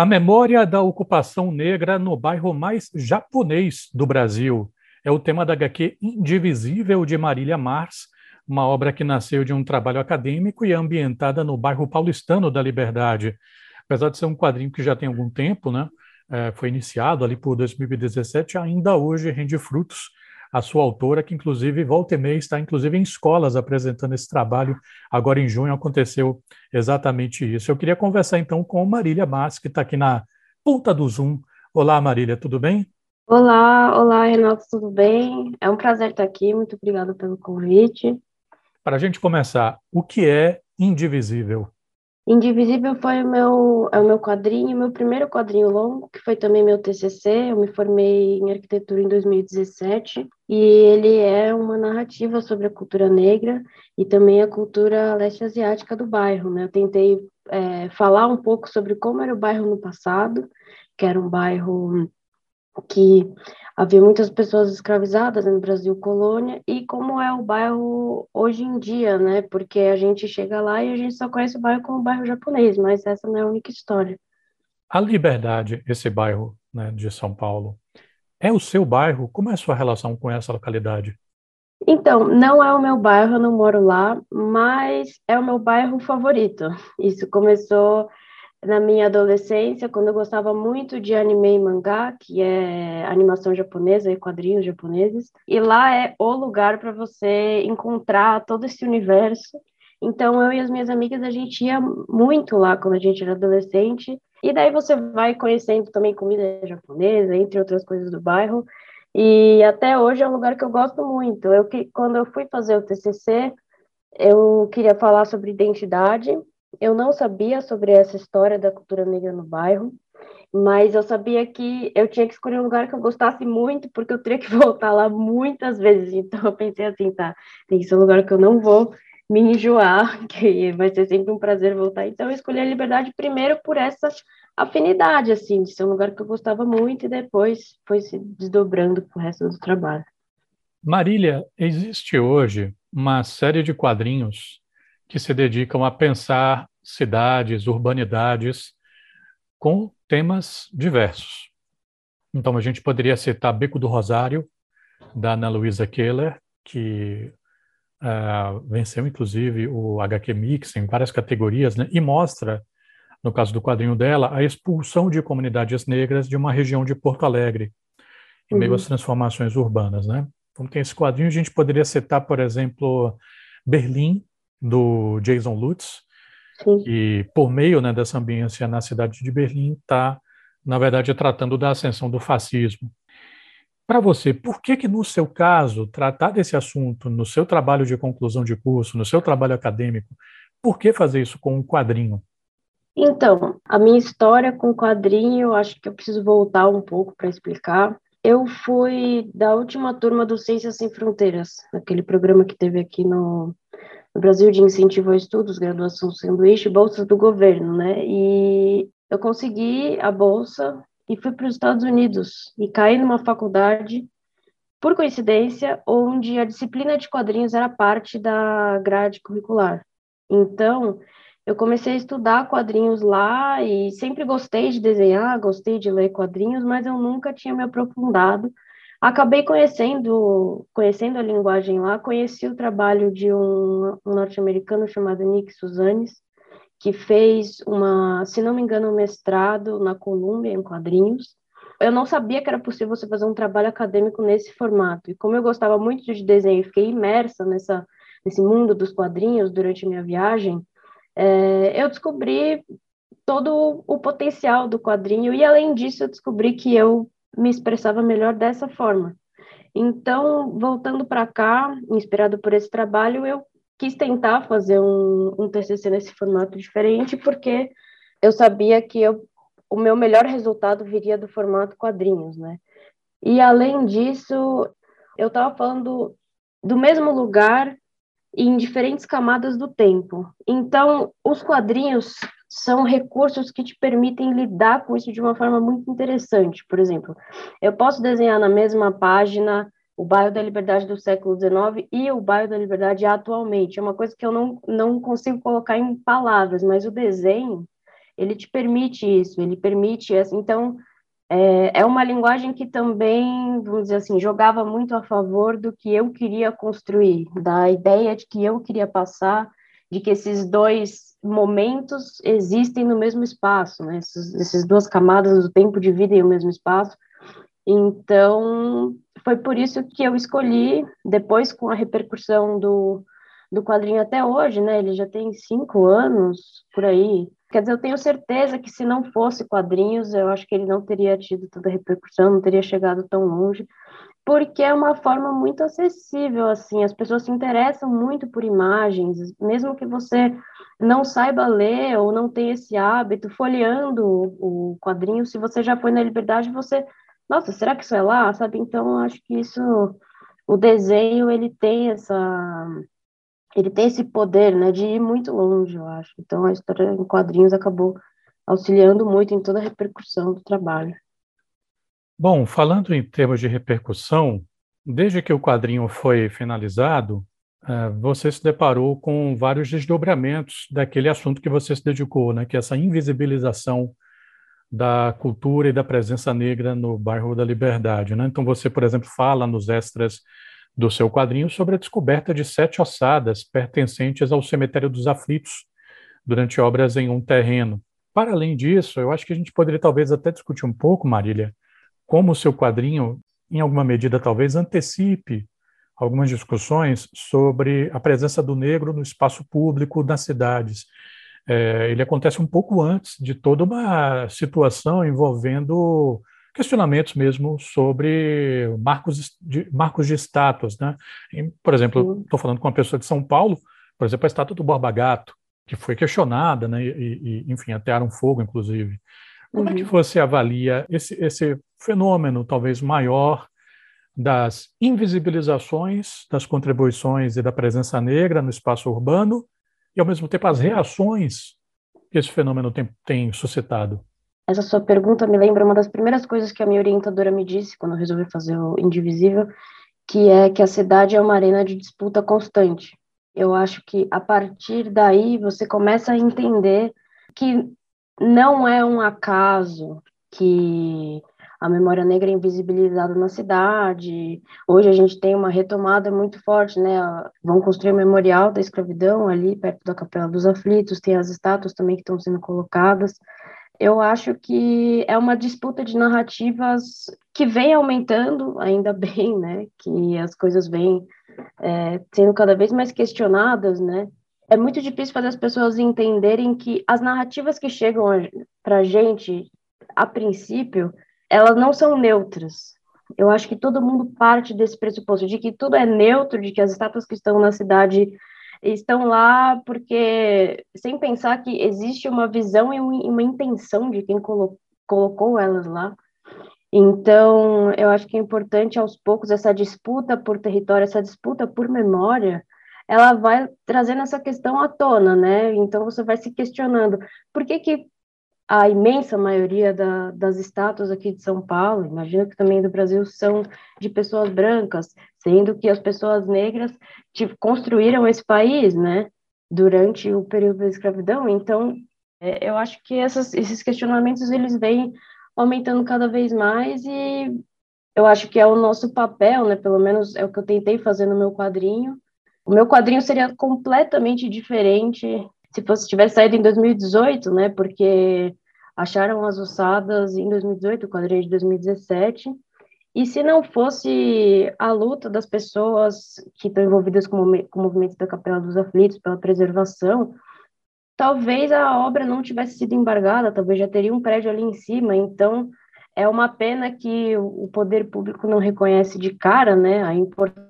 A memória da ocupação negra no bairro mais japonês do Brasil é o tema da HQ Indivisível de Marília Mars, uma obra que nasceu de um trabalho acadêmico e é ambientada no bairro paulistano da Liberdade. Apesar de ser um quadrinho que já tem algum tempo, né? É, foi iniciado ali por 2017, ainda hoje rende frutos a sua autora, que inclusive volta e meia está inclusive em escolas apresentando esse trabalho. Agora em junho aconteceu exatamente isso. Eu queria conversar então com Marília Mars, que está aqui na ponta do Zoom. Olá, Marília, tudo bem? Olá, olá, Renato, tudo bem? É um prazer estar aqui, muito obrigada pelo convite. Para a gente começar, o que é indivisível? Indivisível foi o meu, é o meu quadrinho, meu primeiro quadrinho longo, que foi também meu TCC. Eu me formei em arquitetura em 2017 e ele é uma narrativa sobre a cultura negra e também a cultura leste asiática do bairro. Né? Eu tentei é, falar um pouco sobre como era o bairro no passado, que era um bairro que havia muitas pessoas escravizadas no Brasil colônia e como é o bairro hoje em dia, né? Porque a gente chega lá e a gente só conhece o bairro como bairro japonês, mas essa não é a única história. A Liberdade, esse bairro né, de São Paulo, é o seu bairro? Como é a sua relação com essa localidade? Então, não é o meu bairro, eu não moro lá, mas é o meu bairro favorito. Isso começou na minha adolescência, quando eu gostava muito de anime e mangá, que é animação japonesa e quadrinhos japoneses, e lá é o lugar para você encontrar todo esse universo. Então eu e as minhas amigas a gente ia muito lá quando a gente era adolescente, e daí você vai conhecendo também comida japonesa, entre outras coisas do bairro. E até hoje é um lugar que eu gosto muito. Eu quando eu fui fazer o TCC, eu queria falar sobre identidade eu não sabia sobre essa história da cultura negra no bairro, mas eu sabia que eu tinha que escolher um lugar que eu gostasse muito, porque eu teria que voltar lá muitas vezes. Então eu pensei assim, tá, tem que ser um lugar que eu não vou me enjoar, que vai ser sempre um prazer voltar. Então eu escolhi a Liberdade primeiro por essa afinidade, assim, de ser um lugar que eu gostava muito e depois foi se desdobrando para o resto do trabalho. Marília, existe hoje uma série de quadrinhos que se dedicam a pensar cidades, urbanidades com temas diversos. Então, a gente poderia citar Beco do Rosário, da Ana Luísa Keller, que uh, venceu, inclusive, o HQ Mix em várias categorias, né? e mostra, no caso do quadrinho dela, a expulsão de comunidades negras de uma região de Porto Alegre, em uhum. meio às transformações urbanas. Né? Então, tem esse quadrinho, a gente poderia citar, por exemplo, Berlim, do Jason Lutz, Sim. que por meio né, dessa ambiência na cidade de Berlim está, na verdade, tratando da ascensão do fascismo. Para você, por que que no seu caso tratar desse assunto no seu trabalho de conclusão de curso, no seu trabalho acadêmico, por que fazer isso com um quadrinho? Então, a minha história com quadrinho, acho que eu preciso voltar um pouco para explicar. Eu fui da última turma do Ciências Sem Fronteiras, aquele programa que teve aqui no, no Brasil de incentivo a estudos, graduação sanduíche, bolsas do governo, né? E eu consegui a bolsa e fui para os Estados Unidos e caí numa faculdade, por coincidência, onde a disciplina de quadrinhos era parte da grade curricular. Então, eu comecei a estudar quadrinhos lá e sempre gostei de desenhar, gostei de ler quadrinhos, mas eu nunca tinha me aprofundado Acabei conhecendo, conhecendo a linguagem lá, conheci o trabalho de um, um norte-americano chamado Nick Suzanes, que fez uma, se não me engano, um mestrado na Colômbia em quadrinhos. Eu não sabia que era possível você fazer um trabalho acadêmico nesse formato. E como eu gostava muito de desenho fiquei imersa nessa, nesse mundo dos quadrinhos durante minha viagem, é, eu descobri todo o potencial do quadrinho e além disso eu descobri que eu me expressava melhor dessa forma. Então, voltando para cá, inspirado por esse trabalho, eu quis tentar fazer um, um TCC nesse formato diferente, porque eu sabia que eu, o meu melhor resultado viria do formato quadrinhos, né? E além disso, eu estava falando do mesmo lugar em diferentes camadas do tempo. Então, os quadrinhos são recursos que te permitem lidar com isso de uma forma muito interessante. Por exemplo, eu posso desenhar na mesma página o bairro da Liberdade do século XIX e o bairro da Liberdade atualmente. É uma coisa que eu não, não consigo colocar em palavras, mas o desenho ele te permite isso, ele permite, então, é, é uma linguagem que também, vamos dizer assim, jogava muito a favor do que eu queria construir, da ideia de que eu queria passar, de que esses dois momentos existem no mesmo espaço, né? Essas, essas duas camadas do tempo de vida em o mesmo espaço. Então, foi por isso que eu escolhi, depois com a repercussão do, do quadrinho até hoje, né? Ele já tem cinco anos por aí. Quer dizer, eu tenho certeza que se não fosse quadrinhos, eu acho que ele não teria tido toda a repercussão, não teria chegado tão longe, porque é uma forma muito acessível, assim, as pessoas se interessam muito por imagens, mesmo que você não saiba ler ou não tenha esse hábito, folheando o quadrinho, se você já foi na Liberdade, você, nossa, será que isso é lá, sabe? Então, acho que isso, o desenho, ele tem essa ele tem esse poder, né, de ir muito longe, eu acho. Então a história em quadrinhos acabou auxiliando muito em toda a repercussão do trabalho. Bom, falando em termos de repercussão, desde que o quadrinho foi finalizado, uh, você se deparou com vários desdobramentos daquele assunto que você se dedicou, né, que é essa invisibilização da cultura e da presença negra no bairro da Liberdade. Né? Então você, por exemplo, fala nos extras do seu quadrinho sobre a descoberta de sete ossadas pertencentes ao cemitério dos aflitos durante obras em um terreno. Para além disso, eu acho que a gente poderia talvez até discutir um pouco, Marília, como o seu quadrinho, em alguma medida, talvez antecipe algumas discussões sobre a presença do negro no espaço público das cidades. É, ele acontece um pouco antes de toda uma situação envolvendo questionamentos mesmo sobre marcos de, marcos de status, né? E, por exemplo, estou falando com uma pessoa de São Paulo, por exemplo, a estátua do Borba Gato, que foi questionada, né? E, e enfim, atearam fogo, inclusive. Como uhum. é que uhum. você avalia esse, esse fenômeno, talvez maior, das invisibilizações das contribuições e da presença negra no espaço urbano e, ao mesmo tempo, as reações que esse fenômeno tem, tem suscitado? Essa sua pergunta me lembra uma das primeiras coisas que a minha orientadora me disse quando eu resolvi fazer o Indivisível, que é que a cidade é uma arena de disputa constante. Eu acho que a partir daí você começa a entender que não é um acaso que a memória negra é invisibilizada na cidade. Hoje a gente tem uma retomada muito forte, né? Vão construir o memorial da escravidão ali perto da Capela dos Aflitos, tem as estátuas também que estão sendo colocadas eu acho que é uma disputa de narrativas que vem aumentando, ainda bem, né? Que as coisas vêm é, sendo cada vez mais questionadas, né? É muito difícil fazer as pessoas entenderem que as narrativas que chegam para a gente, a princípio, elas não são neutras. Eu acho que todo mundo parte desse pressuposto de que tudo é neutro, de que as estátuas que estão na cidade estão lá porque sem pensar que existe uma visão e uma intenção de quem colo colocou elas lá. Então, eu acho que é importante aos poucos essa disputa por território, essa disputa por memória, ela vai trazendo essa questão à tona, né? Então você vai se questionando por que que a imensa maioria da, das estátuas aqui de São Paulo, imagino que também do Brasil, são de pessoas brancas, sendo que as pessoas negras tipo, construíram esse país, né, durante o período da escravidão. Então, é, eu acho que essas, esses questionamentos eles vêm aumentando cada vez mais e eu acho que é o nosso papel, né, pelo menos é o que eu tentei fazer no meu quadrinho. O meu quadrinho seria completamente diferente se fosse tivesse saído em 2018, né? Porque acharam as ossadas em 2018, o quadrinho de 2017. E se não fosse a luta das pessoas que estão envolvidas com, o movimento da Capela dos Aflitos pela preservação, talvez a obra não tivesse sido embargada, talvez já teria um prédio ali em cima. Então, é uma pena que o poder público não reconhece de cara, né, a importância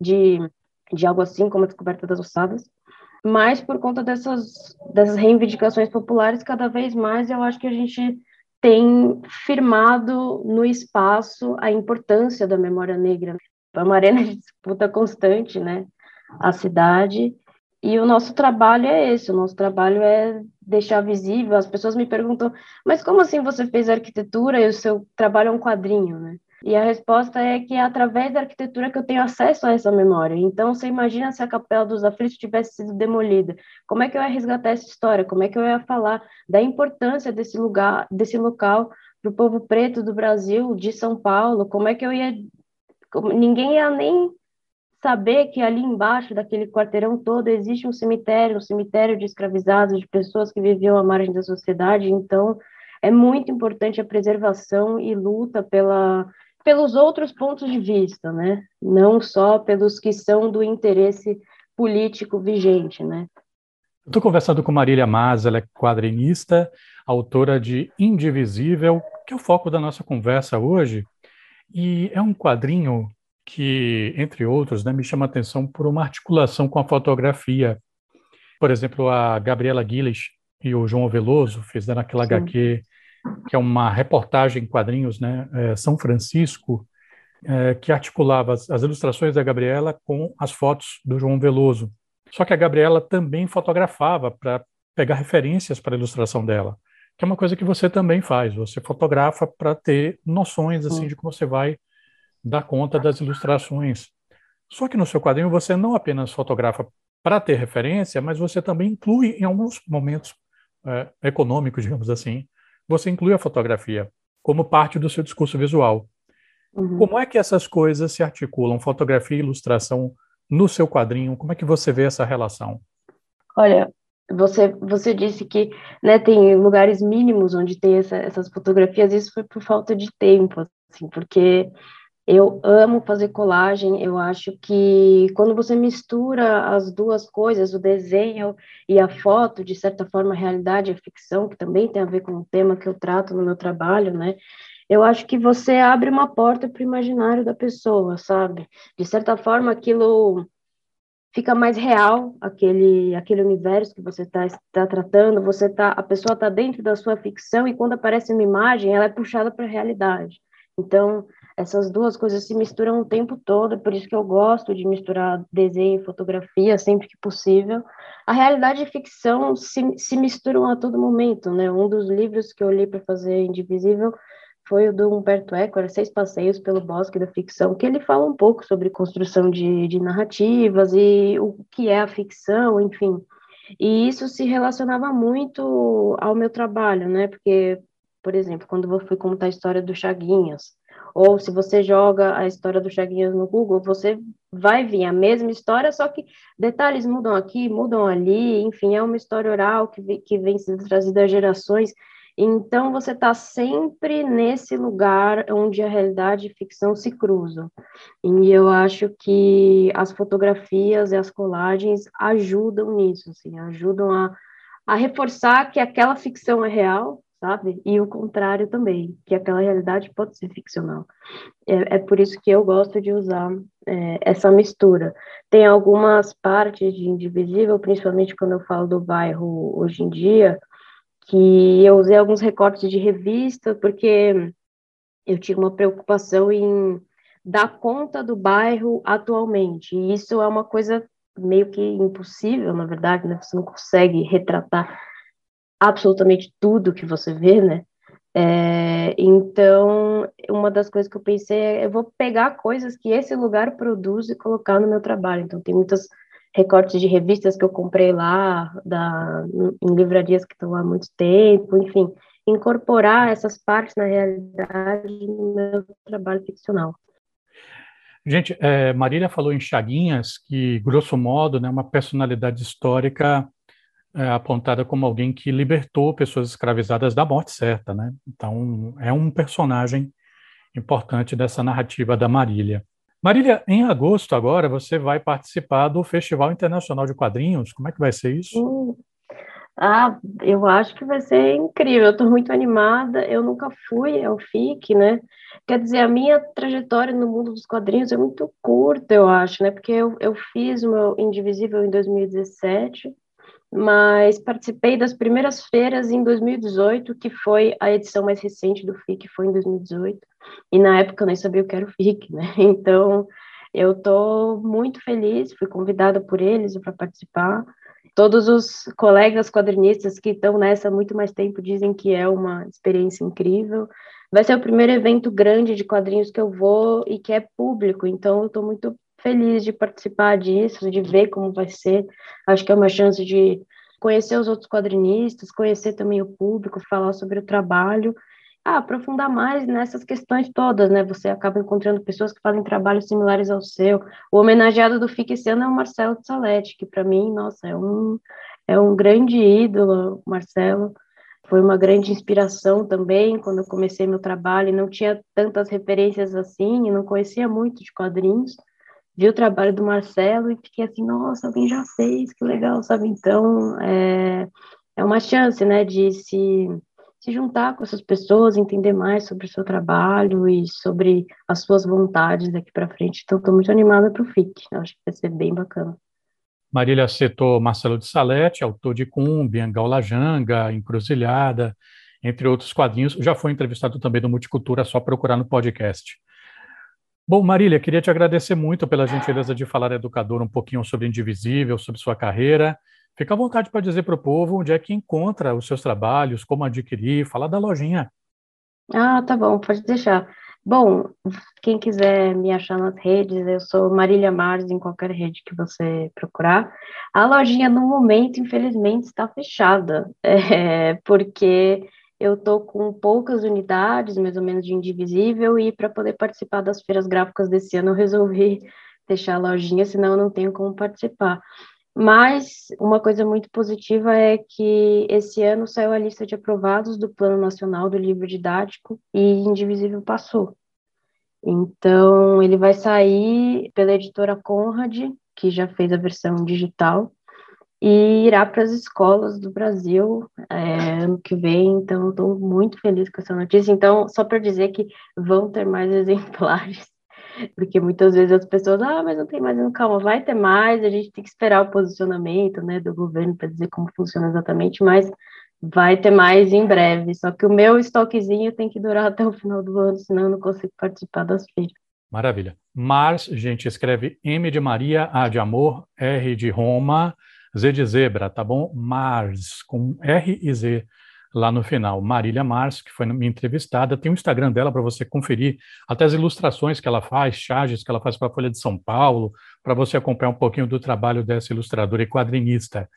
de, de algo assim como a descoberta das ossadas mas por conta dessas, dessas reivindicações populares, cada vez mais eu acho que a gente tem firmado no espaço a importância da memória negra. É uma arena de disputa constante, né? A cidade. E o nosso trabalho é esse, o nosso trabalho é deixar visível. As pessoas me perguntam, mas como assim você fez arquitetura e o seu trabalho é um quadrinho, né? E a resposta é que é através da arquitetura que eu tenho acesso a essa memória. Então, você imagina se a Capela dos Aflitos tivesse sido demolida. Como é que eu ia resgatar essa história? Como é que eu ia falar da importância desse lugar, desse local para o povo preto do Brasil, de São Paulo? Como é que eu ia... Ninguém ia nem saber que ali embaixo daquele quarteirão todo existe um cemitério, um cemitério de escravizados, de pessoas que viviam à margem da sociedade. Então, é muito importante a preservação e luta pela, pelos outros pontos de vista, né? Não só pelos que são do interesse político vigente, né? Estou conversando com Marília Mas, ela é quadrinista, autora de Indivisível, que é o foco da nossa conversa hoje. E é um quadrinho que, entre outros, né, me chama a atenção por uma articulação com a fotografia. Por exemplo, a Gabriela Guilherme e o João Veloso fizeram aquela Sim. HQ, que é uma reportagem em quadrinhos, né, é, São Francisco, é, que articulava as, as, ilustrações da Gabriela com as fotos do João Veloso. Só que a Gabriela também fotografava para pegar referências para a ilustração dela, que é uma coisa que você também faz. Você fotografa para ter noções assim de como você vai dar conta das ilustrações. Só que no seu quadrinho você não apenas fotografa para ter referência, mas você também inclui em alguns momentos é, econômicos, digamos assim, você inclui a fotografia como parte do seu discurso visual. Uhum. Como é que essas coisas se articulam, fotografia e ilustração, no seu quadrinho? Como é que você vê essa relação? Olha, você, você disse que né, tem lugares mínimos onde tem essa, essas fotografias, isso foi por falta de tempo, assim, porque eu amo fazer colagem, eu acho que quando você mistura as duas coisas, o desenho e a foto, de certa forma, a realidade e a ficção, que também tem a ver com o tema que eu trato no meu trabalho, né? Eu acho que você abre uma porta para o imaginário da pessoa, sabe? De certa forma, aquilo fica mais real, aquele, aquele universo que você está tá tratando, você tá, a pessoa está dentro da sua ficção e quando aparece uma imagem, ela é puxada para a realidade. Então, essas duas coisas se misturam o tempo todo, por isso que eu gosto de misturar desenho e fotografia sempre que possível. A realidade e ficção se, se misturam a todo momento, né? Um dos livros que eu li para fazer Indivisível foi o do Humberto Eco, era Seis Passeios pelo Bosque da Ficção, que ele fala um pouco sobre construção de, de narrativas e o que é a ficção, enfim. E isso se relacionava muito ao meu trabalho, né? Porque, por exemplo, quando eu fui contar a história do Chaguinhas, ou se você joga a história do Chaguinhas no Google, você vai vir a mesma história, só que detalhes mudam aqui, mudam ali, enfim, é uma história oral que, que vem sendo trazida há gerações. Então, você está sempre nesse lugar onde a realidade e ficção se cruzam. E eu acho que as fotografias e as colagens ajudam nisso, assim, ajudam a, a reforçar que aquela ficção é real, sabe? E o contrário também, que aquela realidade pode ser ficcional. É, é por isso que eu gosto de usar é, essa mistura. Tem algumas partes de Indivisível, principalmente quando eu falo do bairro hoje em dia, que eu usei alguns recortes de revista, porque eu tinha uma preocupação em dar conta do bairro atualmente. E isso é uma coisa meio que impossível, na verdade, né? Você não consegue retratar absolutamente tudo que você vê, né? É, então, uma das coisas que eu pensei é, eu vou pegar coisas que esse lugar produz e colocar no meu trabalho. Então, tem muitos recortes de revistas que eu comprei lá, da, em livrarias que estão lá há muito tempo, enfim, incorporar essas partes na realidade no meu trabalho ficcional. Gente, é, Marília falou em Chaguinhas, que, grosso modo, né, uma personalidade histórica é, apontada como alguém que libertou pessoas escravizadas da morte certa, né? Então, é um personagem importante dessa narrativa da Marília. Marília, em agosto agora você vai participar do Festival Internacional de Quadrinhos. Como é que vai ser isso? Hum. Ah, eu acho que vai ser incrível. Eu estou muito animada. Eu nunca fui ao FIC, né? Quer dizer, a minha trajetória no mundo dos quadrinhos é muito curta, eu acho, né? Porque eu, eu fiz o meu Indivisível em 2017 mas participei das primeiras feiras em 2018, que foi a edição mais recente do FIC, foi em 2018, e na época eu nem sabia o que era o FIC, né? Então, eu estou muito feliz, fui convidada por eles para participar, todos os colegas quadrinistas que estão nessa há muito mais tempo dizem que é uma experiência incrível. Vai ser o primeiro evento grande de quadrinhos que eu vou e que é público, então eu estou muito feliz de participar disso, de ver como vai ser. Acho que é uma chance de conhecer os outros quadrinistas, conhecer também o público, falar sobre o trabalho ah, aprofundar mais nessas questões todas, né? Você acaba encontrando pessoas que fazem trabalhos similares ao seu. O homenageado do FIC é o Marcelo de Salete, que para mim, nossa, é um, é um grande ídolo, Marcelo. Foi uma grande inspiração também quando eu comecei meu trabalho, não tinha tantas referências assim, não conhecia muito de quadrinhos. Vi o trabalho do Marcelo e fiquei assim, nossa, alguém já fez, que legal, sabe? Então, é, é uma chance, né, de se se juntar com essas pessoas, entender mais sobre o seu trabalho e sobre as suas vontades daqui para frente. Então, estou muito animada para o FIC. Acho que vai ser bem bacana. Marília citou Marcelo de Salete, autor de Cumbi, Angaula Janga, Encruzilhada, entre outros quadrinhos. Já foi entrevistado também no Multicultura, é só procurar no podcast. Bom, Marília, queria te agradecer muito pela gentileza de falar educador um pouquinho sobre Indivisível, sobre sua carreira Fica à vontade para dizer para o povo onde é que encontra os seus trabalhos, como adquirir, falar da lojinha. Ah, tá bom, pode deixar. Bom, quem quiser me achar nas redes, eu sou Marília Mars em qualquer rede que você procurar. A lojinha, no momento, infelizmente, está fechada, é, porque eu estou com poucas unidades, mais ou menos, de indivisível, e para poder participar das feiras gráficas desse ano, eu resolvi deixar a lojinha, senão eu não tenho como participar. Mas uma coisa muito positiva é que esse ano saiu a lista de aprovados do Plano Nacional do Livro Didático e Indivisível passou. Então, ele vai sair pela editora Conrad, que já fez a versão digital, e irá para as escolas do Brasil é, ano que vem. Então, estou muito feliz com essa notícia. Então, só para dizer que vão ter mais exemplares porque muitas vezes as pessoas, ah, mas não tem mais, não, calma, vai ter mais, a gente tem que esperar o posicionamento, né, do governo para dizer como funciona exatamente, mas vai ter mais em breve, só que o meu estoquezinho tem que durar até o final do ano, senão eu não consigo participar das feiras. Maravilha. Mars, gente, escreve M de Maria, A de Amor, R de Roma, Z de Zebra, tá bom? Mars, com R e Z lá no final. Marília Mars, que foi minha entrevistada, tem o Instagram dela para você conferir até as ilustrações que ela faz, charges que ela faz para a Folha de São Paulo, para você acompanhar um pouquinho do trabalho dessa ilustradora e quadrinista.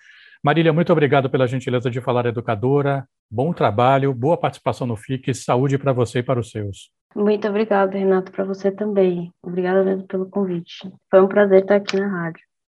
Marília, muito obrigado pela gentileza de falar educadora. Bom trabalho, boa participação no FIC, saúde para você e para os seus. Muito obrigada, Renato, para você também. Obrigada mesmo pelo convite. Foi um prazer estar aqui na rádio.